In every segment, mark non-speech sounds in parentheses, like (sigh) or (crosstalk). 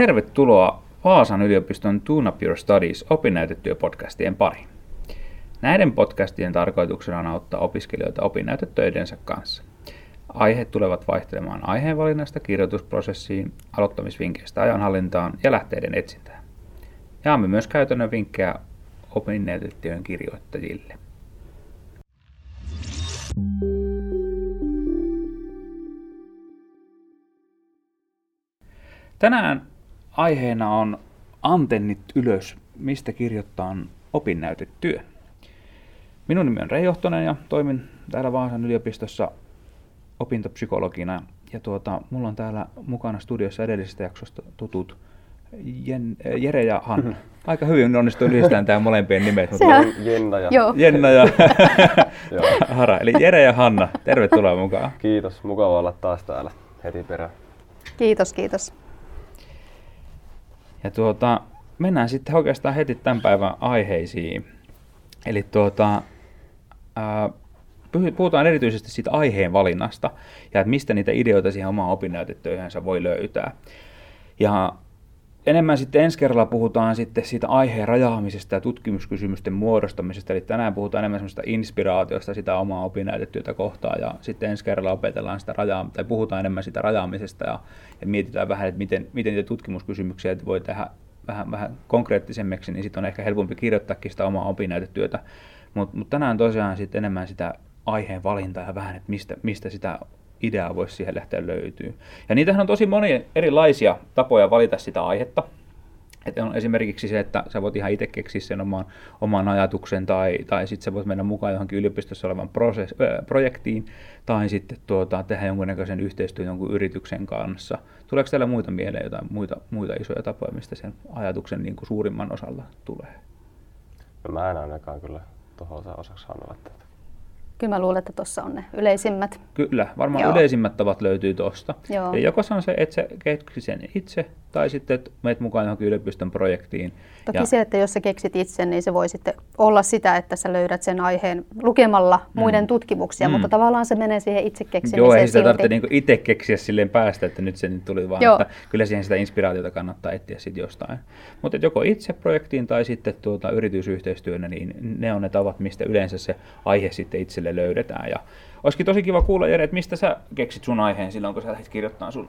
Tervetuloa Vaasan yliopiston Tune Up Your Studies opinnäytetyöpodcastien pariin. Näiden podcastien tarkoituksena on auttaa opiskelijoita opinnäytetöidensä kanssa. Aiheet tulevat vaihtelemaan aiheenvalinnasta kirjoitusprosessiin, aloittamisvinkkeistä ajanhallintaan ja lähteiden etsintään. Jaamme myös käytännön vinkkejä opinnäytetyön kirjoittajille. Tänään aiheena on antennit ylös, mistä kirjoittaa opinnäytetyö. Minun nimi on Reijohtonen ja toimin täällä Vaasan yliopistossa opintopsykologina. Ja tuota, mulla on täällä mukana studiossa edellisestä jaksosta tutut Jen, Jere ja Hanna. (laughs) Aika hyvin onnistuin yhdistämään tämä molempien nimet. Mutta Jenna ja, Joo. Jenna ja (laughs) (laughs) Hara. Eli Jere ja Hanna, tervetuloa mukaan. Kiitos, mukava olla taas täällä heti perään. Kiitos, kiitos. Ja tuota, mennään sitten oikeastaan heti tämän päivän aiheisiin. Eli tuota, ää, puhutaan erityisesti siitä aiheen valinnasta ja että mistä niitä ideoita siihen omaan opinnäytetöihinsä voi löytää. Ja enemmän sitten ensi kerralla puhutaan sitten siitä aiheen rajaamisesta ja tutkimuskysymysten muodostamisesta. Eli tänään puhutaan enemmän semmoista inspiraatiosta sitä omaa opinnäytetyötä kohtaan ja sitten ensi kerralla opetellaan sitä rajaa, tai puhutaan enemmän sitä rajaamisesta ja, ja mietitään vähän, että miten, miten niitä tutkimuskysymyksiä voi tehdä vähän, vähän konkreettisemmiksi, niin sitten on ehkä helpompi kirjoittaakin sitä omaa opinnäytetyötä. Mutta mut tänään tosiaan sitten enemmän sitä aiheen valintaa ja vähän, että mistä, mistä sitä ideaa voisi siihen lähteä löytyy. Ja niitähän on tosi monia erilaisia tapoja valita sitä aihetta. Että on esimerkiksi se, että sä voit ihan itse keksiä sen oman, oman ajatuksen, tai, tai sitten sä voit mennä mukaan johonkin yliopistossa olevan proses, äh, projektiin, tai sitten tuota, tehdä jonkunnäköisen yhteistyön jonkun yrityksen kanssa. Tuleeko teillä muita mieleen jotain muita, muita isoja tapoja, mistä sen ajatuksen niin kuin suurimman osalla tulee? No mä en ainakaan kyllä tuohon osaksi sanoa. Että Kyllä mä luulen, että tuossa on ne yleisimmät. Kyllä, varmaan Joo. yleisimmät tavat löytyy tuosta. Eli joko se on se, että sä keksi sen itse, tai sitten että menet mukaan johonkin yliopiston projektiin. Toki ja... se, että jos sä keksit itse, niin se voi sitten olla sitä, että sä löydät sen aiheen lukemalla mm. muiden tutkimuksia, mm. mutta tavallaan se menee siihen itse keksimiseen Joo, ei sitä tarvitse niinku itse keksiä silleen päästä, että nyt se nyt tuli vaan, Joo. että kyllä siihen sitä inspiraatiota kannattaa etsiä sitten jostain. Mutta joko itse projektiin tai sitten tuota, yritysyhteistyönä, niin ne on ne tavat, mistä yleensä se aihe sitten itselle löydetään. Ja olisikin tosi kiva kuulla, Jere, että mistä sä keksit sun aiheen silloin, kun sä lähdit kirjoittamaan sun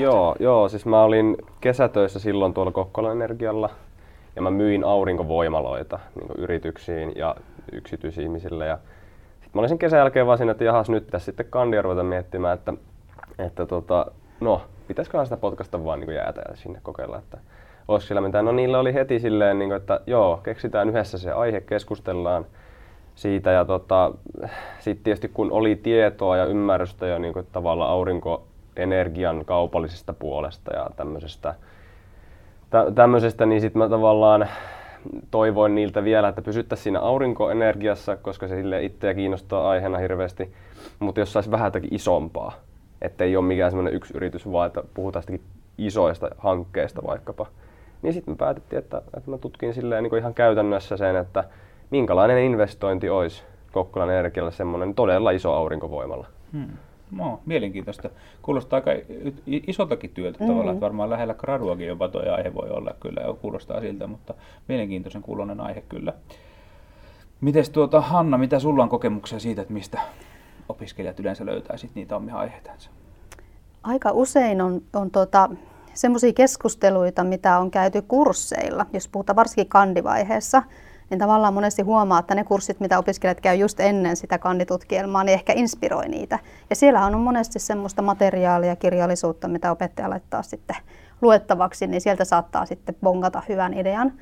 Joo, joo, siis mä olin kesätöissä silloin tuolla Kokkolan Energialla ja mä myin aurinkovoimaloita niin yrityksiin ja yksityisihmisille. Ja sit mä olin sen kesän jälkeen vaan siinä, että jahas nyt tässä sitten kandia ruveta miettimään, että, että tota, no, pitäisiköhän sitä podcasta vaan niin jäätä ja sinne kokeilla, että olisi siellä mitään. No niillä oli heti silleen, niin kuin, että joo, keksitään yhdessä se aihe, keskustellaan siitä. Ja tota, sitten tietysti kun oli tietoa ja ymmärrystä jo niin tavallaan aurinko energian kaupallisesta puolesta ja tämmöisestä, tä, tämmöisestä niin sitten mä tavallaan toivoin niiltä vielä, että pysyttäisiin siinä aurinkoenergiassa, koska se sille itseä kiinnostaa aiheena hirveästi, mutta jos saisi vähän jotakin isompaa, että ei ole mikään semmoinen yksi yritys, vaan että puhutaan isoista hankkeista vaikkapa, niin sitten me päätettiin, että, että mä tutkin silleen niin ihan käytännössä sen, että minkälainen investointi olisi Kokkolan Energialle semmoinen todella iso aurinkovoimalla. Hmm. No, mielenkiintoista. Kuulostaa aika isoltakin työltä mm-hmm. tavallaan, että varmaan lähellä graduakin jopa tuo aihe voi olla kyllä, ja kuulostaa siltä, mutta mielenkiintoisen kuulonen aihe kyllä. Mites tuota, Hanna, mitä sulla on kokemuksia siitä, että mistä opiskelijat yleensä löytää sit niitä omia aiheitansa? Aika usein on, on tuota, semmoisia keskusteluita, mitä on käyty kursseilla, jos puhutaan varsinkin kandivaiheessa, niin tavallaan monesti huomaa, että ne kurssit, mitä opiskelijat käy just ennen sitä kanditutkielmaa, niin ehkä inspiroi niitä. Ja siellä on monesti semmoista materiaalia, kirjallisuutta, mitä opettaja laittaa sitten luettavaksi, niin sieltä saattaa sitten bongata hyvän idean.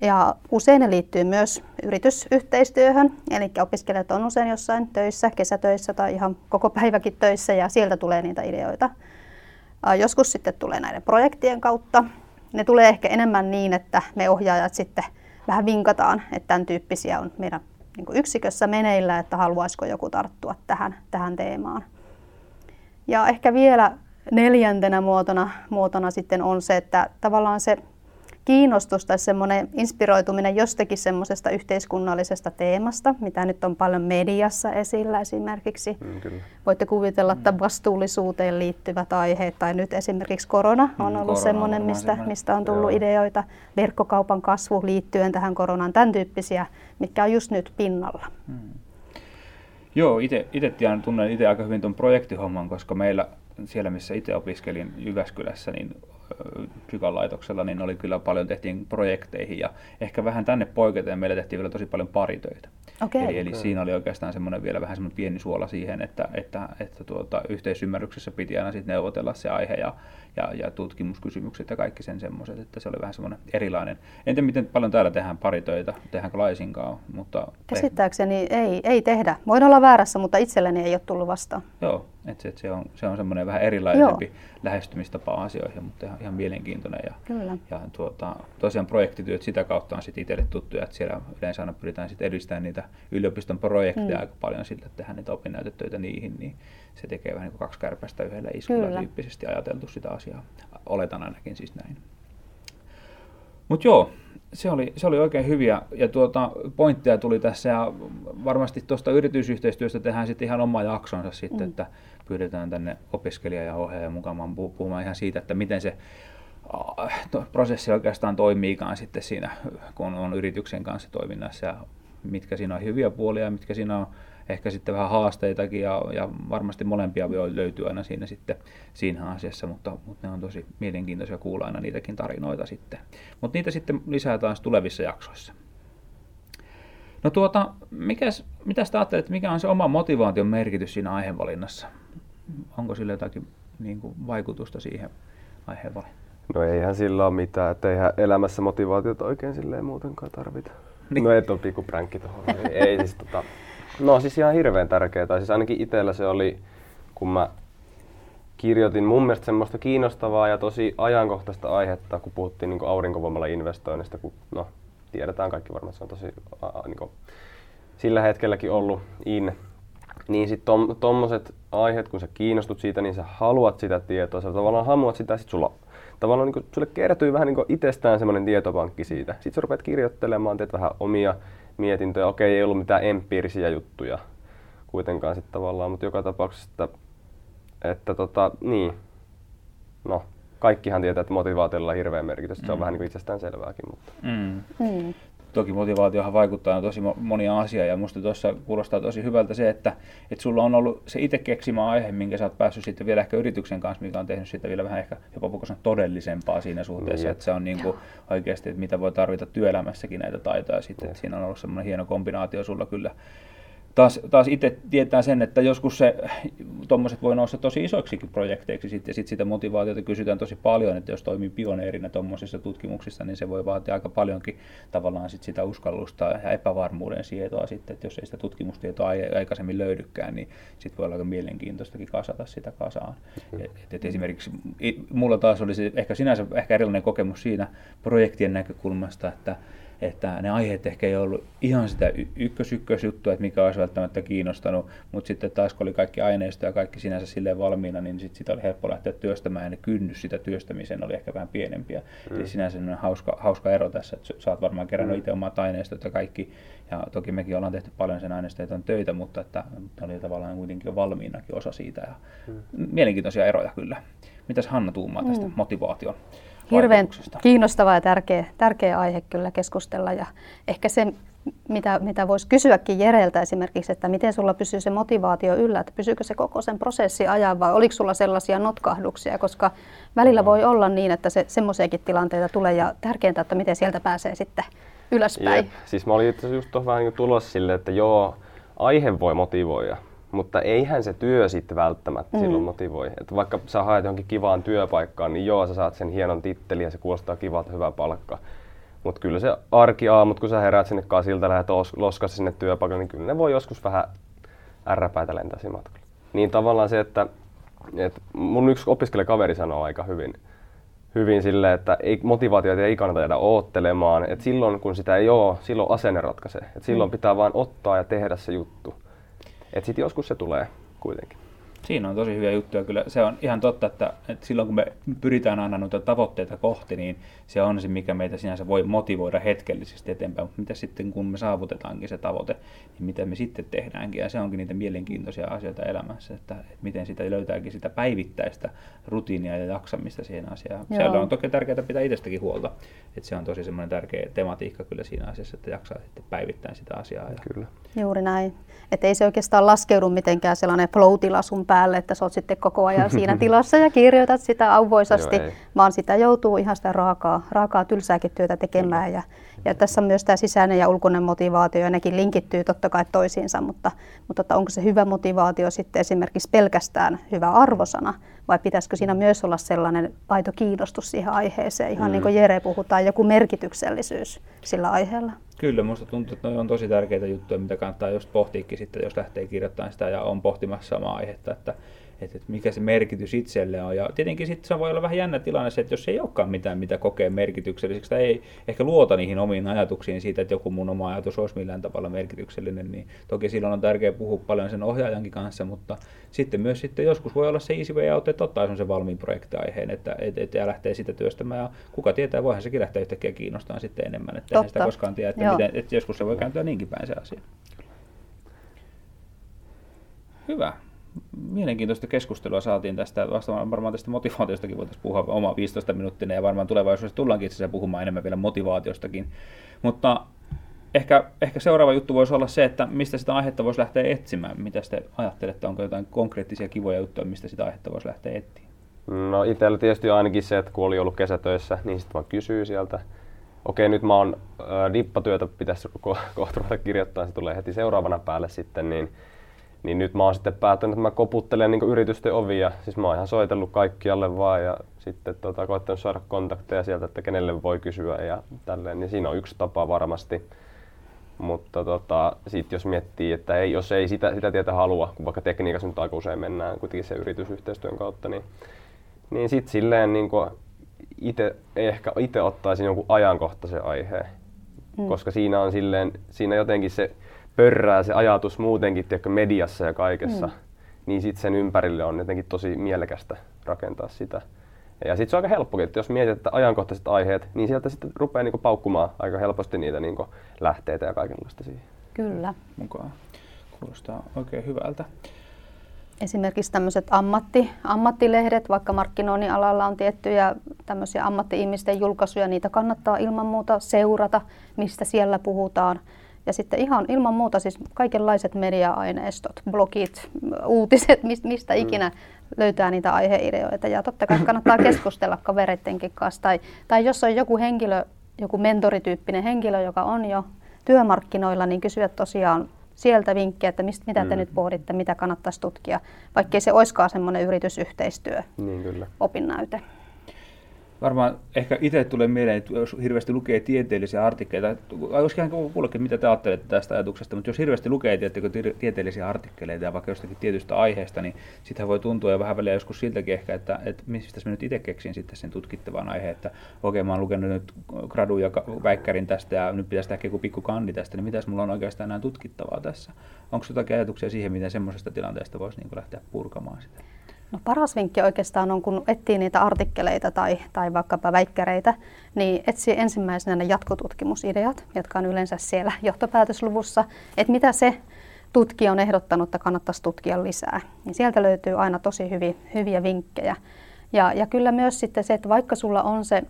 Ja usein ne liittyy myös yritysyhteistyöhön, eli opiskelijat on usein jossain töissä, kesätöissä tai ihan koko päiväkin töissä, ja sieltä tulee niitä ideoita. Joskus sitten tulee näiden projektien kautta. Ne tulee ehkä enemmän niin, että me ohjaajat sitten vähän vinkataan, että tämän tyyppisiä on meidän niin yksikössä meneillä, että haluaisiko joku tarttua tähän, tähän teemaan. Ja ehkä vielä neljäntenä muotona, muotona sitten on se, että tavallaan se kiinnostus tai semmoinen inspiroituminen jostakin semmoisesta yhteiskunnallisesta teemasta, mitä nyt on paljon mediassa esillä esimerkiksi. Mm, kyllä. Voitte kuvitella, että vastuullisuuteen liittyvät aiheet, tai nyt esimerkiksi korona on Mm, ollut korona on semmoinen, mistä, mistä on tullut Joo. ideoita, verkkokaupan kasvu liittyen tähän koronaan, tämän tyyppisiä, mitkä on just nyt pinnalla. Joo, itse tunnen itse aika hyvin tuon projektihomman, koska meillä siellä, missä itse opiskelin Jyväskylässä, niin Psykan laitoksella, niin oli kyllä paljon tehtiin projekteihin ja ehkä vähän tänne poiketen meillä tehtiin vielä tosi paljon paritöitä. Okei. Eli, eli siinä oli oikeastaan semmoinen vielä vähän semmoinen pieni suola siihen, että, että, että tuota, yhteisymmärryksessä piti aina sitten neuvotella se aihe ja, ja, ja tutkimuskysymykset ja kaikki sen semmoiset, että se oli vähän semmoinen erilainen. En tiedä, miten paljon täällä tehdään paritöitä, tehdäänkö laisinkaan, mutta Käsittääkseni ei, ei tehdä. Voin olla väärässä, mutta itselleni ei ole tullut vastaan. Joo, että se, se, on, se on semmoinen vähän erilaisempi lähestymistapa asioihin, mutta ihan, ihan mielenkiintoinen. Ja, Kyllä. ja tuota, tosiaan projektityöt sitä kautta on sitten itselle tuttuja, että siellä yleensä aina pyritään sitten edistämään niitä yliopiston projekteja Mm. aika paljon sillä, että tehdään niitä opinnäytetöitä niihin, niin se tekee vähän niin kuin kaksi kärpästä yhdellä iskulla Kyllä. tyyppisesti ajateltu sitä asiaa. Oletan ainakin siis näin. Mutta joo, se oli, se oli oikein hyviä ja tuota, pointteja tuli tässä ja varmasti tuosta yritysyhteistyöstä tehdään sitten ihan oma jaksonsa sitten, Mm. että pyydetään tänne opiskelija ja ohjaaja mukaan puhu- puhumaan ihan siitä, että miten se prosessi oikeastaan toimiikaan sitten siinä, kun on yrityksen kanssa toiminnassa ja mitkä siinä on hyviä puolia ja mitkä siinä on ehkä sitten vähän haasteitakin ja, ja varmasti molempia voi löytyä aina siinä sitten siinä asiassa, mutta, mutta ne on tosi mielenkiintoisia kuulla aina niitäkin tarinoita sitten. Mutta niitä sitten lisää taas tulevissa jaksoissa. No tuota, mikäs, mitä ajattelet, mikä on se oma motivaation merkitys siinä aihevalinnassa? Onko sillä jotakin niin kuin, vaikutusta siihen aiheenvalintaan? No eihän sillä ole mitään, että eihän elämässä motivaatiota oikein silleen muutenkaan tarvita. Niin. No et ole pikku pränkki tuohon. ei, ei siis tota, no siis ihan hirveän tärkeää. Siis ainakin itsellä se oli, kun mä kirjoitin mun mielestä semmoista kiinnostavaa ja tosi ajankohtaista aihetta, kun puhuttiin niin aurinkovoimalla investoinnista, kun no, tiedetään kaikki varmaan, että se on tosi a, a, niin sillä hetkelläkin ollut in. Niin sitten tom, tommoset aiheet, kun sä kiinnostut siitä, niin sä haluat sitä tietoa, sä tavallaan haluat sitä, sit sulla tavallaan niin sulle kertyy vähän niin itsestään semmoinen tietopankki siitä. Sitten sä rupeat kirjoittelemaan, teet vähän omia mietintöjä. Okei, ei ollut mitään empiirisiä juttuja kuitenkaan sitten tavallaan, mutta joka tapauksessa, että, että tota, niin, no, kaikkihan tietää, että motivaatiolla on hirveä merkitys. Se on Mm. vähän niin kuin itsestään selvääkin, mutta Mm. Mm. Toki motivaatiohan vaikuttaa tosi mo- monia asioita ja musta tuossa kuulostaa tosi hyvältä se, että, että sulla on ollut se itse keksimä aihe, minkä sä oot päässyt sitten vielä ehkä yrityksen kanssa, mikä on tehnyt sitä vielä vähän ehkä jopa voiko sanoa todellisempaa siinä suhteessa, Niin, että se on niin kuin oikeasti, että mitä voi tarvita työelämässäkin näitä taitoja sitten, että siinä on ollut semmoinen hieno kombinaatio sulla kyllä. Taas, taas itse tietää sen, että joskus se, tuommoiset voi nousta tosi isoiksikin projekteiksi sit, ja sitten sitä motivaatiota kysytään tosi paljon, että jos toimii pioneerina tuommoisissa tutkimuksissa, niin se voi vaatia aika paljonkin tavallaan sit sitä uskallusta ja epävarmuuden sietoa sitten, että jos ei sitä tutkimustietoa ai- aikaisemmin löydykään, niin sitten voi olla aika mielenkiintoistakin kasata sitä kasaan. Et, et esimerkiksi mulla taas oli se ehkä sinänsä ehkä erilainen kokemus siinä projektien näkökulmasta, että että ne aiheet ehkä ei ollut ihan sitä y- ykkös-ykkösjuttua, että mikä olisi välttämättä kiinnostanut, mutta sitten taas kun oli kaikki aineisto ja kaikki sinänsä silleen valmiina, niin sitten sitä oli helppo lähteä työstämään ja ne kynnys sitä työstämiseen oli ehkä vähän pienempiä. Mm. Eli sinänsä sellainen hauska, hauska ero tässä, että sä oot varmaan kerännyt Mm. itse omat aineistot ja kaikki, ja toki mekin ollaan tehty paljon sen aineistoiton töitä, mutta että oli tavallaan kuitenkin jo valmiinakin osa siitä. Ja Mm. Mielenkiintoisia eroja kyllä. Mitäs Hanna tuumaa tästä Mm. motivaation Hirveän kiinnostava ja tärkeä, tärkeä aihe kyllä keskustella. Ja ehkä se, mitä, mitä voisi kysyäkin Jereltä esimerkiksi, että miten sulla pysyy se motivaatio yllä, että pysyykö se koko sen prosessi ajan vai oliko sulla sellaisia notkahduksia, koska välillä voi olla niin, että se, semmoisiakin tilanteita tulee ja tärkeintä, että miten sieltä pääsee sitten ylöspäin. Jep. Siis mä olin itse asiassa just tuohon vähän niin tulossa silleen, että joo, aihe voi motivoida, mutta eihän se työ sitten välttämättä Mm. mm. silloin motivoi. Että vaikka sä haet johonkin kivaan työpaikkaan, niin joo, sä saat sen hienon tittelin ja se kuulostaa kivalta, hyvä palkka. Mutta kyllä se arkiaamut, kun sä heräät sinne kasilta, lähdet los- loskassa sinne työpaikalle, niin kyllä ne voi joskus vähän ärräpäitä lentää siinä matkalla. Niin tavallaan se, että, että mun yksi opiskelijakaveri sanoo aika hyvin, hyvin silleen, että ei, motivaatiota ei kannata jäädä oottelemaan. Et silloin kun sitä ei ole, silloin asenne ratkaisee. Et silloin pitää vain ottaa ja tehdä se juttu. Et sit joskus se tulee kuitenkin. Siinä on tosi hyviä juttuja. Kyllä se on ihan totta, että, että silloin kun me pyritään aina noita tavoitteita kohti, niin se on se, mikä meitä sinänsä voi motivoida hetkellisesti eteenpäin. Mutta mitä sitten, kun me saavutetaankin se tavoite, niin mitä me sitten tehdäänkin. Ja se onkin niitä mielenkiintoisia asioita elämässä, että, että miten sitä löytääkin sitä päivittäistä rutiinia ja jaksamista siihen asiaan. Joo. Siellä on toki tärkeää pitää itsestäkin huolta. Että se on tosi semmoinen tärkeä tematiikka kyllä siinä asiassa, että jaksaa sitten päivittäin sitä asiaa. Ja... Kyllä. Juuri näin. Että ei se oikeastaan laskeudu mitenkään sellainen flow sun päälle, että sä oot sitten koko ajan siinä (laughs) tilassa ja kirjoitat sitä auvoisasti, Joo, vaan sitä joutuu ihan sitä raakaa, raakaa tylsääkin työtä tekemään. Ja, ja tässä on myös tämä sisäinen ja ulkoinen motivaatio, ja nekin linkittyy totta kai toisiinsa, mutta, mutta että onko se hyvä motivaatio sitten esimerkiksi pelkästään hyvä arvosana, vai pitäisikö siinä myös olla sellainen aito kiinnostus siihen aiheeseen, ihan mm. niin kuin Jere puhutaan, joku merkityksellisyys sillä aiheella? Kyllä, minusta tuntuu, että on tosi tärkeitä juttuja, mitä kannattaa just pohtiikin sitten, jos lähtee kirjoittamaan sitä ja on pohtimassa samaa aihetta, että että, että mikä se merkitys itselle on. Ja tietenkin sitten se voi olla vähän jännä tilanne se, että jos ei olekaan mitään, mitä kokee merkitykselliseksi, tai ei ehkä luota niihin omiin ajatuksiin siitä, että joku mun oma ajatus olisi millään tavalla merkityksellinen, niin toki silloin on tärkeää puhua paljon sen ohjaajankin kanssa, mutta sitten myös sitten joskus voi olla se easy way out, että ottaa sen valmiin projektiaiheen, että et, et, ja lähtee sitä työstämään, ja kuka tietää, voihan sekin lähteä yhtäkkiä kiinnostaa sitten enemmän, että sitä koskaan tiedä, että, miten, että joskus se voi kääntyä niinkin päin se asia. Hyvä mielenkiintoista keskustelua saatiin tästä, vasta varmaan tästä motivaatiostakin voitaisiin puhua oma 15 minuuttia ja varmaan tulevaisuudessa tullaankin itse puhumaan enemmän vielä motivaatiostakin. Mutta ehkä, ehkä seuraava juttu voisi olla se, että mistä sitä aihetta voisi lähteä etsimään. Mitä te ajattelette, onko jotain konkreettisia kivoja juttuja, mistä sitä aihetta voisi lähteä etsimään? No itsellä tietysti ainakin se, että kun oli ollut kesätöissä, niin sitten vaan kysyy sieltä. Okei, nyt mä oon äh, dippatyötä pitäisi ko- kohta ruveta kirjoittaa, se tulee heti seuraavana päälle sitten, niin niin nyt mä oon sitten päättänyt, että mä koputtelen niin yritysten ovia. Siis mä oon ihan soitellut kaikkialle vaan ja sitten tota, koettanut saada kontakteja sieltä, että kenelle voi kysyä ja tälleen. Niin siinä on yksi tapa varmasti. Mutta tota, sitten jos miettii, että ei, jos ei sitä, sitä tietä halua, kun vaikka tekniikassa nyt aika usein mennään kuitenkin se yritysyhteistyön kautta, niin, niin sitten silleen niin itse, ehkä itse ottaisin jonkun ajankohtaisen aiheen. Mm. Koska siinä on silleen, siinä jotenkin se pörrää se ajatus muutenkin tiedätkö, mediassa ja kaikessa, mm. niin sitten sen ympärille on jotenkin tosi mielekästä rakentaa sitä. Ja sitten se on aika helppokin, että jos mietit että ajankohtaiset aiheet, niin sieltä sitten rupeaa niinku paukkumaan aika helposti niitä niinku lähteitä ja kaikenlaista siihen. Kyllä. Mukaan. Kuulostaa oikein hyvältä. Esimerkiksi tämmöiset ammatti, ammattilehdet, vaikka markkinoinnin alalla on tiettyjä tämmöisiä ammatti-ihmisten julkaisuja, niitä kannattaa ilman muuta seurata, mistä siellä puhutaan. Ja sitten ihan ilman muuta siis kaikenlaiset media-aineistot, blogit, uutiset, mistä mm. ikinä löytää niitä aiheideoita. Ja totta kai kannattaa keskustella kavereittenkin kanssa. Tai, tai jos on joku henkilö, joku mentorityyppinen henkilö, joka on jo työmarkkinoilla, niin kysyä tosiaan sieltä vinkkejä, että mistä, mitä te mm. nyt pohditte, mitä kannattaisi tutkia, vaikkei se olisikaan semmoinen yritysyhteistyö, niin kyllä. opinnäyte. Varmaan ehkä itse tulee mieleen, että jos hirveästi lukee tieteellisiä artikkeleita, olisi ihan kuullekin, mitä te ajattelette tästä ajatuksesta, mutta jos hirveästi lukee tiettekö, tieteellisiä artikkeleita ja vaikka jostakin tietystä aiheesta, niin sitä voi tuntua jo vähän väliä joskus siltäkin ehkä, että, että mistä mä nyt itse keksin sitten sen tutkittavan aiheen, että okei, mä oon lukenut nyt gradun ja väikkärin tästä ja nyt pitäisi tehdä joku pikku kandi tästä, niin mitäs mulla on oikeastaan enää tutkittavaa tässä? Onko jotakin ajatuksia siihen, miten semmoisesta tilanteesta voisi niin lähteä purkamaan sitä? No paras vinkki oikeastaan on, kun etsii niitä artikkeleita tai, tai vaikkapa väikkäreitä, niin etsii ensimmäisenä ne jatkotutkimusideat, jotka on yleensä siellä johtopäätösluvussa, että mitä se tutkija on ehdottanut, että kannattaisi tutkia lisää. Niin sieltä löytyy aina tosi hyviä, hyviä vinkkejä. Ja, ja kyllä myös sitten se, että vaikka sulla on se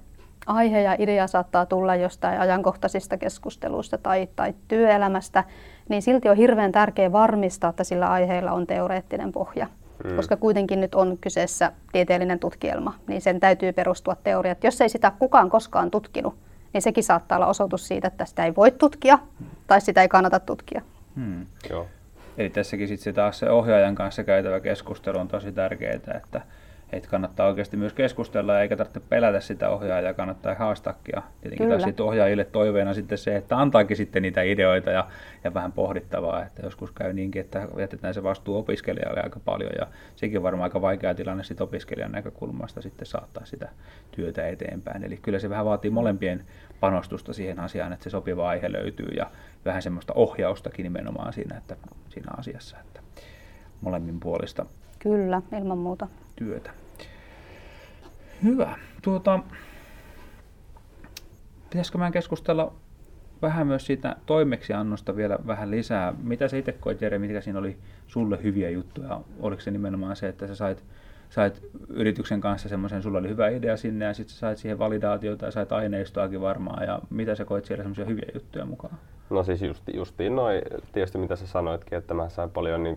aihe ja idea saattaa tulla jostain ajankohtaisista keskusteluista tai, tai työelämästä, niin silti on hirveän tärkeää varmistaa, että sillä aiheella on teoreettinen pohja mm. koska kuitenkin nyt on kyseessä tieteellinen tutkielma, niin sen täytyy perustua teoriat. Jos ei sitä kukaan koskaan tutkinut, niin sekin saattaa olla osoitus siitä, että sitä ei voi tutkia tai sitä ei kannata tutkia. Hmm. Joo. Eli tässäkin sitten taas se ohjaajan kanssa käytävä keskustelu on tosi tärkeää, että että kannattaa oikeasti myös keskustella eikä tarvitse pelätä sitä ohjaajaa, kannattaa haastaakin. Ja tietenkin taas sitten ohjaajille toiveena sitten se, että antaakin sitten niitä ideoita ja, ja vähän pohdittavaa, että joskus käy niinkin, että jätetään se vastuu opiskelijalle aika paljon ja sekin on varmaan aika vaikea tilanne sitten opiskelijan näkökulmasta sitten saattaa sitä työtä eteenpäin. Eli kyllä se vähän vaatii molempien panostusta siihen asiaan, että se sopiva aihe löytyy ja vähän semmoista ohjaustakin nimenomaan siinä, että, siinä asiassa, että molemmin puolista. Kyllä, ilman muuta. työtä. Hyvä. Tuota, pitäisikö mä keskustella vähän myös siitä toimeksiannosta vielä vähän lisää. Mitä sä itse koit, Jere, mitkä siinä oli sulle hyviä juttuja? Oliko se nimenomaan se, että sä sait, sait yrityksen kanssa semmoisen, sulla oli hyvä idea sinne ja sitten sä sait siihen validaatiota ja sait aineistoakin varmaan. Ja mitä sä koit siellä semmoisia hyviä juttuja mukaan? No siis just, justiin noin, tietysti mitä sä sanoitkin, että mä sain paljon niin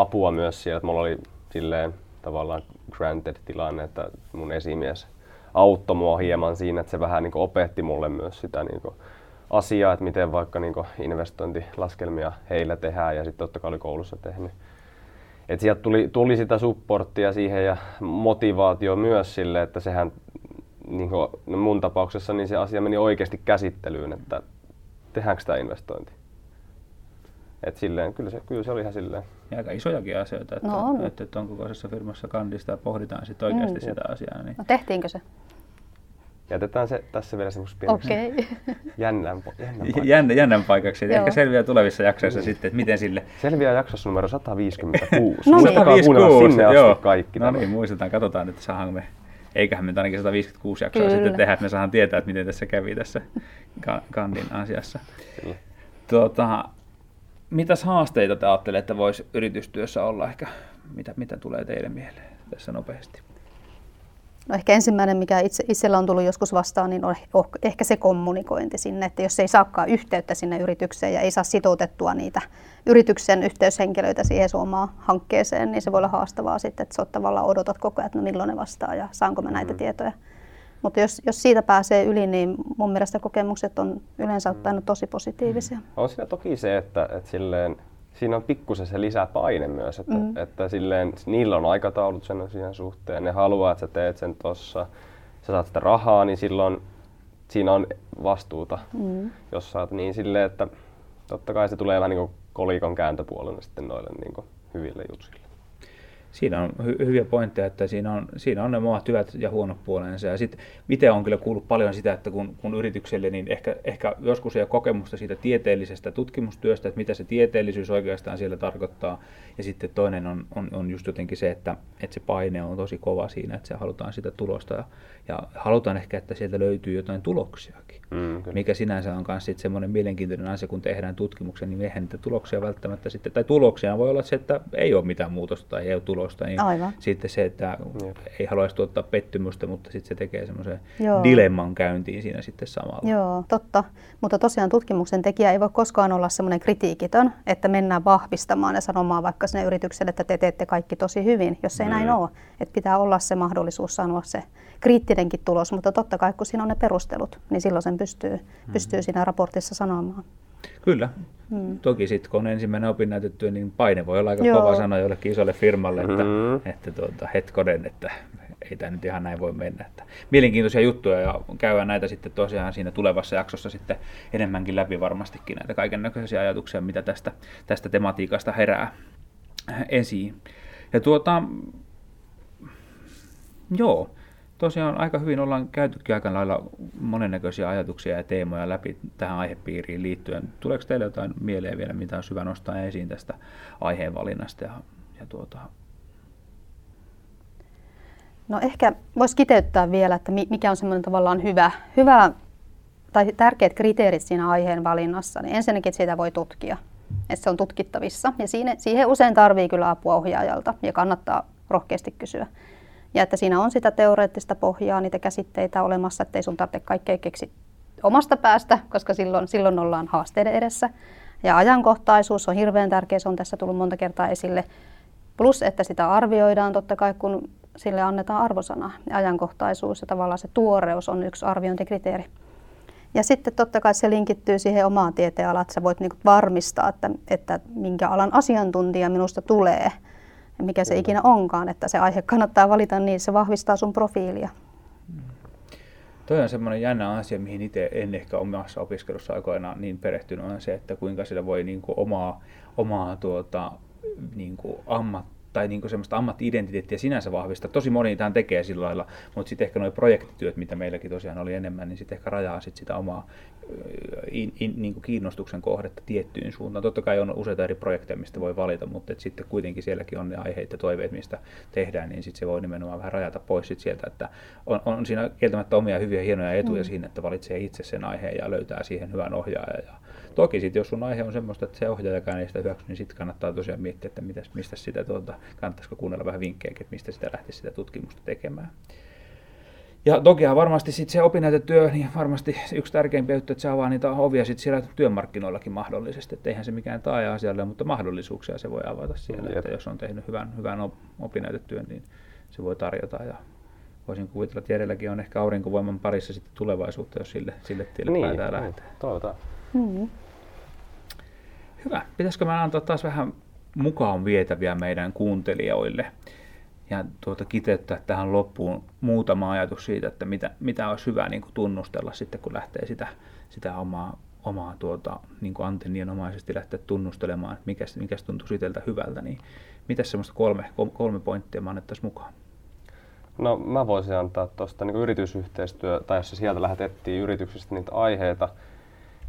apua myös siellä, että mulla oli silleen tavallaan granted tilanne, että mun esimies auttoi mua hieman siinä, että se vähän niin opetti mulle myös sitä niin asiaa, että miten vaikka niin investointilaskelmia heillä tehdään ja sitten totta kai oli koulussa tehnyt. Et sieltä tuli, tuli sitä supporttia siihen ja motivaatio myös sille, että sehän niin kuin, no mun tapauksessa niin se asia meni oikeasti käsittelyyn, että tehdäänkö tämä investointi. Et silleen, kyllä, se, kyllä se oli ihan silleen. Ja aika isojakin asioita, että, no on. että, että on kokoisessa firmassa kandista ja pohditaan sitten oikeasti mm. sitä asiaa. Niin. No tehtiinkö se? Jätetään se tässä vielä semmoisessa pienessä okay. (laughs) jännän, jännän, paikaksi. jännän, jännän paikaksi. Ehkä selviää tulevissa jaksoissa sitten, että miten sille... Selviää jaksossa numero 156. (laughs) no, 156, sinne joo. kaikki. No niin, muistetaan, katsotaan, että saadaan me eiköhän me ainakin 156 jaksoa Kyllä. sitten tehdä, että me saadaan tietää, että miten tässä kävi tässä Kandin asiassa. Kyllä. Tuota, mitäs haasteita te ajattelette, että voisi yritystyössä olla ehkä? Mitä, mitä tulee teille mieleen tässä nopeasti? No ehkä ensimmäinen, mikä itse, itsellä on tullut joskus vastaan, niin on ehkä se kommunikointi sinne, että jos ei saakaan yhteyttä sinne yritykseen ja ei saa sitoutettua niitä yrityksen yhteyshenkilöitä siihen omaan hankkeeseen, niin se voi olla haastavaa sitten, että sä tavallaan odotat koko ajan, että no milloin ne vastaa ja saanko mä näitä mm. tietoja. Mutta jos, jos siitä pääsee yli, niin mun mielestä kokemukset on yleensä ottaen tosi positiivisia. Mm. On siinä toki se, että, että silleen, siinä on pikkusen se lisää paine myös, että, mm. että silleen, niillä on aikataulut sen asian suhteen, ne haluaa, että sä teet sen tossa, sä saat sitä rahaa, niin silloin siinä on vastuuta, mm. jos saat niin silleen, että totta kai se tulee vähän niin kuin kolikon kääntöpuolena sitten noille niin kuin hyville jutsille siinä on hy- hyviä pointteja, että siinä on, siinä on ne omat hyvät ja huonot puolensa. Ja sitten itse on kyllä kuullut paljon sitä, että kun, kun yritykselle, niin ehkä, ehkä joskus ei ole kokemusta siitä tieteellisestä tutkimustyöstä, että mitä se tieteellisyys oikeastaan siellä tarkoittaa. Ja sitten toinen on, on, on just jotenkin se, että, että se paine on tosi kova siinä, että se halutaan sitä tulosta ja, ja halutaan ehkä, että sieltä löytyy jotain tuloksiakin. Mm, mikä sinänsä on myös semmoinen mielenkiintoinen asia, kun tehdään tutkimuksen, niin eihän niitä tuloksia välttämättä sitten, tai tuloksia voi olla se, että ei ole mitään muutosta tai ei ole tulosta, niin Aivan. sitten se, että Jep. ei haluaisi tuottaa pettymystä, mutta sitten se tekee semmoisen dilemman käyntiin siinä sitten samalla. Joo, totta. Mutta tosiaan tutkimuksen tekijä ei voi koskaan olla semmoinen kritiikitön, että mennään vahvistamaan ja sanomaan vaikka sinne yritykselle, että te teette kaikki tosi hyvin, jos ei mm. näin ole. Että pitää olla se mahdollisuus sanoa se kriittinenkin tulos, mutta totta kai kun siinä on ne perustelut, niin silloin sen pystyy, mm. pystyy siinä raportissa sanomaan. Kyllä. Mm. Toki sitten kun on ensimmäinen opinnäytetyö, niin paine voi olla aika Joo. kova sana jollekin isolle firmalle, että, mm. että tuota, hetkoden, että ei tämä nyt ihan näin voi mennä. Että mielenkiintoisia juttuja ja käydään näitä sitten tosiaan siinä tulevassa jaksossa sitten enemmänkin läpi varmastikin näitä kaiken näköisiä ajatuksia, mitä tästä, tästä tematiikasta herää esiin. Ja tuota, joo, tosiaan aika hyvin ollaan käytykin aika lailla monennäköisiä ajatuksia ja teemoja läpi tähän aihepiiriin liittyen. Tuleeko teille jotain mieleen vielä, mitä on hyvä nostaa esiin tästä aiheen valinnasta? Ja, ja tuota... No ehkä voisi kiteyttää vielä, että mikä on semmoinen tavallaan hyvä, hyvä tai tärkeät kriteerit siinä aiheen valinnassa. Niin ensinnäkin, että sitä voi tutkia, että se on tutkittavissa. Ja siihen, siihen usein tarvii kyllä apua ohjaajalta ja kannattaa rohkeasti kysyä. Ja että siinä on sitä teoreettista pohjaa, niitä käsitteitä olemassa, ettei sun tarvitse kaikkea keksi omasta päästä, koska silloin, silloin ollaan haasteiden edessä. Ja ajankohtaisuus on hirveän tärkeä, se on tässä tullut monta kertaa esille. Plus, että sitä arvioidaan totta kai, kun sille annetaan arvosana. Ajankohtaisuus ja tavallaan se tuoreus on yksi arviointikriteeri. Ja sitten totta kai se linkittyy siihen omaan tieteenalaan, että sä voit niinku varmistaa, että, että minkä alan asiantuntija minusta tulee – mikä se ikinä onkaan, että se aihe kannattaa valita, niin se vahvistaa sun profiilia. Mm. Toi on semmoinen jännä asia, mihin itse en ehkä omassa opiskelussa aikoinaan niin perehtynyt, on se, että kuinka sillä voi niin kuin omaa, omaa tuota, niin kuin ammat, tai niin semmoista ammatti-identiteettiä sinänsä vahvistaa. Tosi moni tähän tekee sillä lailla, mutta sitten ehkä nuo projektityöt, mitä meilläkin tosiaan oli enemmän, niin sitten ehkä rajaa sit sitä omaa in, in, niin kuin kiinnostuksen kohdetta tiettyyn suuntaan. Totta kai on useita eri projekteja, mistä voi valita, mutta et sitten kuitenkin sielläkin on ne aiheet ja toiveet, mistä tehdään, niin sitten se voi nimenomaan vähän rajata pois sit sieltä, että on, on siinä kieltämättä omia hyviä hienoja etuja mm. siinä, että valitsee itse sen aiheen ja löytää siihen hyvän ohjaajan. Ja toki sitten, jos sun aihe on semmoista, että se ohjaajakaan ei sitä hyväksy, niin sitten kannattaa tosiaan miettiä, että mitäs, mistä sitä tuota, kannattaisiko kuunnella vähän vinkkejä, että mistä sitä lähtisi sitä tutkimusta tekemään. Ja tokihan varmasti sit se opinnäytetyö, niin varmasti yksi tärkeimpiä juttu, että se avaa niitä ovia sit siellä työmarkkinoillakin mahdollisesti. Että eihän se mikään taaja asialle, mutta mahdollisuuksia se voi avata siellä. Että jos on tehnyt hyvän, hyvän opinnäytetyön, niin se voi tarjota. Ja voisin kuvitella, että Jerelläkin on ehkä aurinkovoiman parissa sitten tulevaisuutta, jos sille, sille tielle niin, päätään niin, lähteä. Toivotaan. Mm-hmm. Hyvä. Pitäisikö mä antaa taas vähän mukaan vietäviä meidän kuuntelijoille? ja tuota, kiteyttää tähän loppuun muutama ajatus siitä, että mitä, mitä olisi hyvä niin kuin tunnustella sitten, kun lähtee sitä, sitä omaa, omaa tuota, niin kuin antennienomaisesti lähteä tunnustelemaan, että mikä, mikä tuntuu itseltä hyvältä, niin mitä semmoista kolme, kolme pointtia mä annettaisiin mukaan? No mä voisin antaa tuosta niin yritysyhteistyö, tai jos sieltä lähetettiin yrityksestä niitä aiheita,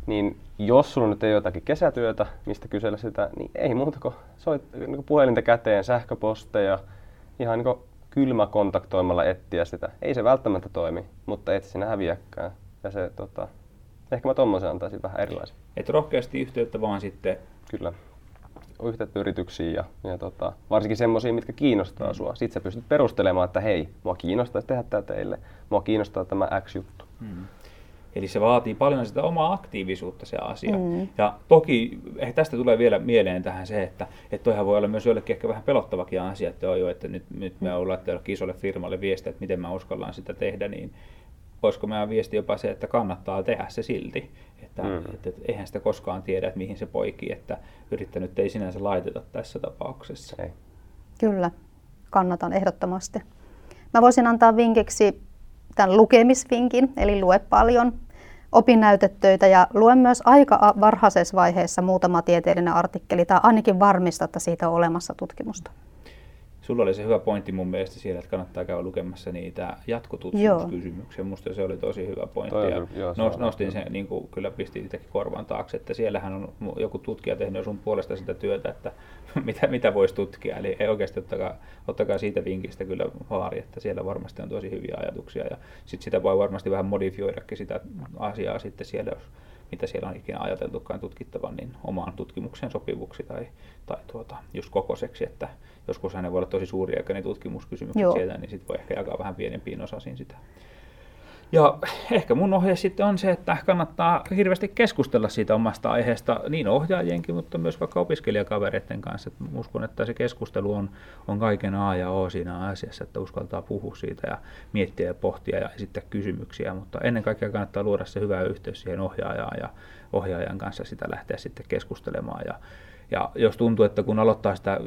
niin jos sulla nyt ei ole jotakin kesätyötä, mistä kysellä sitä, niin ei muuta kuin soit niin puhelinta käteen, sähköposteja, ihan niin kylmä kontaktoimalla etsiä sitä. Ei se välttämättä toimi, mutta et sinä häviäkään. Ja se, tota, ehkä mä tommosen antaisin vähän erilaisen. Et rohkeasti yhteyttä vaan sitten. Kyllä. Yhteyttä yrityksiin ja, ja tota, varsinkin semmoisiin, mitkä kiinnostaa mm. sua. Sitten sä pystyt perustelemaan, että hei, mua kiinnostaa tehdä tämä teille. Mua kiinnostaa tämä X-juttu. Mm. Eli se vaatii paljon sitä omaa aktiivisuutta se asia. Mm. Ja toki eh, tästä tulee vielä mieleen tähän se, että, että toihan voi olla myös joillekin ehkä vähän pelottavakin asia, että, jo, että nyt, nyt me ollaan laittanut isolle firmalle viestiä, että miten mä uskallaan sitä tehdä, niin voisiko meidän viesti jopa se, että kannattaa tehdä se silti. Että, mm. että, että eihän sitä koskaan tiedä, että mihin se poikii, että yrittänyt ei sinänsä laiteta tässä tapauksessa. Ei. Kyllä, kannatan ehdottomasti. Mä voisin antaa vinkiksi tämän lukemisvinkin, eli lue paljon, opinnäytetöitä ja luen myös aika varhaisessa vaiheessa muutama tieteellinen artikkeli tai ainakin varmista, että siitä on olemassa tutkimusta. Sulla oli se hyvä pointti mun mielestä siellä, että kannattaa käydä lukemassa niitä jatkotutkimuskysymyksiä. Musta se oli tosi hyvä pointti. Toi, ja joo, se nostin sen, niin kuin, kyllä pistin itsekin korvan taakse, että siellähän on joku tutkija tehnyt sun puolesta sitä työtä, että (laughs) mitä, mitä voisi tutkia. Eli ei oikeasti ottakaa, ottakaa siitä vinkistä kyllä vaari, että siellä varmasti on tosi hyviä ajatuksia. Ja sit sitä voi varmasti vähän modifioidakin sitä asiaa sitten siellä, jos mitä siellä on ikinä ajateltukaan tutkittavan, niin omaan tutkimukseen sopivuksi tai, tai tuota, just kokoiseksi, että joskus ne voi olla tosi suuria ne tutkimuskysymykset Joo. sieltä, niin sitten voi ehkä jakaa vähän pienempiin osasiin sitä. Ja ehkä mun ohje sitten on se, että kannattaa hirveästi keskustella siitä omasta aiheesta niin ohjaajienkin, mutta myös vaikka opiskelijakavereiden kanssa. Et uskon, että se keskustelu on, on kaiken A ja O siinä asiassa, että uskaltaa puhua siitä ja miettiä ja pohtia ja esittää kysymyksiä, mutta ennen kaikkea kannattaa luoda se hyvä yhteys siihen ohjaajaan ja ohjaajan kanssa sitä lähteä sitten keskustelemaan ja ja jos tuntuu, että kun aloittaa sitä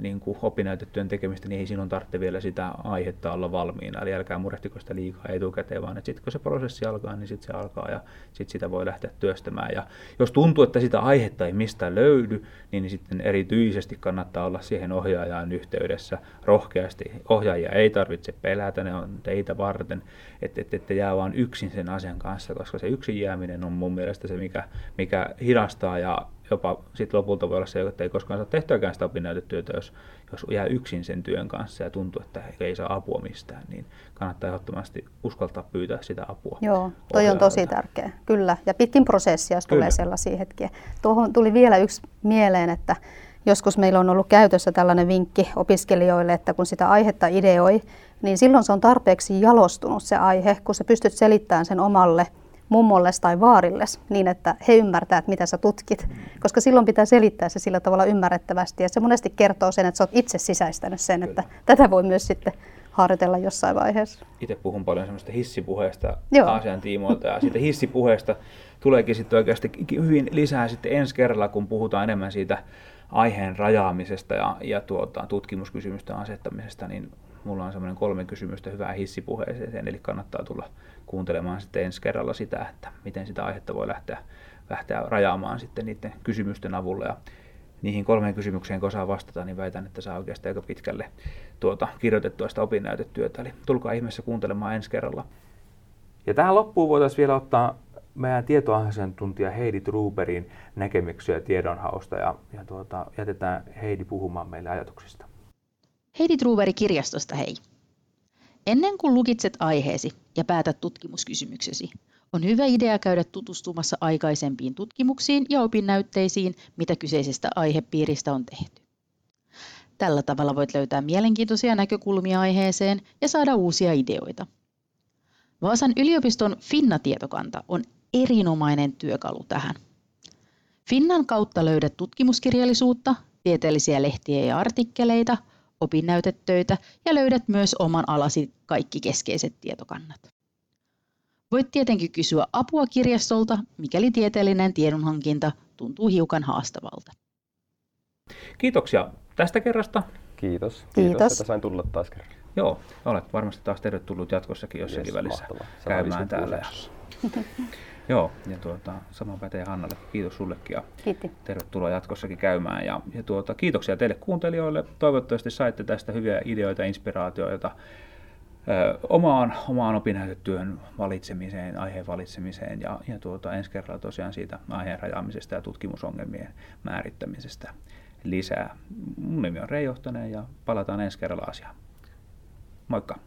niin kuin opinnäytetyön tekemistä, niin ei sinun tarvitse vielä sitä aihetta olla valmiina. Eli älkää murehtiko sitä liikaa etukäteen, vaan sitten kun se prosessi alkaa, niin sitten se alkaa ja sitten sitä voi lähteä työstämään. Ja jos tuntuu, että sitä aihetta ei mistään löydy, niin sitten erityisesti kannattaa olla siihen ohjaajaan yhteydessä rohkeasti. Ohjaajia ei tarvitse pelätä, ne on teitä varten, että et, et jää vain yksin sen asian kanssa, koska se yksin jääminen on mun mielestä se, mikä, mikä hidastaa ja jopa sit lopulta voi olla se, että ei koskaan saa tehtyäkään sitä opinnäytetyötä, jos, jos jää yksin sen työn kanssa ja tuntuu, että ei saa apua mistään, niin kannattaa ehdottomasti uskaltaa pyytää sitä apua. Joo, toi on tosi tärkeä, kyllä. Ja pitkin prosessia, jos kyllä. tulee sellaisia hetkiä. Tuohon tuli vielä yksi mieleen, että joskus meillä on ollut käytössä tällainen vinkki opiskelijoille, että kun sitä aihetta ideoi, niin silloin se on tarpeeksi jalostunut se aihe, kun sä pystyt selittämään sen omalle mummolles tai vaarilles niin, että he ymmärtävät, mitä sä tutkit. Koska silloin pitää selittää se sillä tavalla ymmärrettävästi. Ja se monesti kertoo sen, että sä oot itse sisäistänyt sen, että Kyllä. tätä voi myös sitten harjoitella jossain vaiheessa. Itse puhun paljon semmoista hissipuheesta asian tiimoilta ja siitä hissipuheesta tuleekin sitten oikeasti hyvin lisää sitten ensi kerralla, kun puhutaan enemmän siitä aiheen rajaamisesta ja, ja tuota, tutkimuskysymysten asettamisesta, niin mulla on semmoinen kolme kysymystä hyvää hissipuheeseen, eli kannattaa tulla kuuntelemaan sitten ensi kerralla sitä, että miten sitä aihetta voi lähteä, lähteä rajaamaan sitten niiden kysymysten avulla. Ja niihin kolmeen kysymykseen, kun osaa vastata, niin väitän, että saa oikeastaan aika pitkälle tuota kirjoitettua sitä opinnäytetyötä. Eli tulkaa ihmeessä kuuntelemaan ensi kerralla. Ja tähän loppuun voitaisiin vielä ottaa meidän tietoasiantuntija Heidi Truberin näkemyksiä tiedonhausta ja, ja tuota, jätetään Heidi puhumaan meille ajatuksista. Heidi Truberi kirjastosta hei. Ennen kuin lukitset aiheesi ja päätät tutkimuskysymyksesi, on hyvä idea käydä tutustumassa aikaisempiin tutkimuksiin ja opinnäytteisiin, mitä kyseisestä aihepiiristä on tehty. Tällä tavalla voit löytää mielenkiintoisia näkökulmia aiheeseen ja saada uusia ideoita. Vaasan yliopiston Finna-tietokanta on erinomainen työkalu tähän. Finnan kautta löydät tutkimuskirjallisuutta, tieteellisiä lehtiä ja artikkeleita, opinnäytetöitä ja löydät myös oman alasi kaikki keskeiset tietokannat. Voit tietenkin kysyä apua kirjastolta, mikäli tieteellinen tiedonhankinta tuntuu hiukan haastavalta. Kiitoksia tästä kerrasta. Kiitos. Kiitos, Kiitos. että sain tulla taas kerran. Joo, olet varmasti taas tervetullut jatkossakin jossakin Jes, välissä mahtavaa. Käymään täällä. Jaksossa. (laughs) joo, ja tuota, sama pätee Hannalle. Kiitos sullekin ja Kiitti. tervetuloa jatkossakin käymään. Ja, ja tuota, kiitoksia teille kuuntelijoille. Toivottavasti saitte tästä hyviä ideoita, inspiraatioita ö, omaan, omaan opinnäytetyön valitsemiseen, aiheen valitsemiseen ja, ja tuota, ensi kerralla tosiaan siitä aiheen rajaamisesta ja tutkimusongelmien määrittämisestä lisää. Mun nimi on Reijohtanen ja palataan ensi kerralla asiaan. Moikka!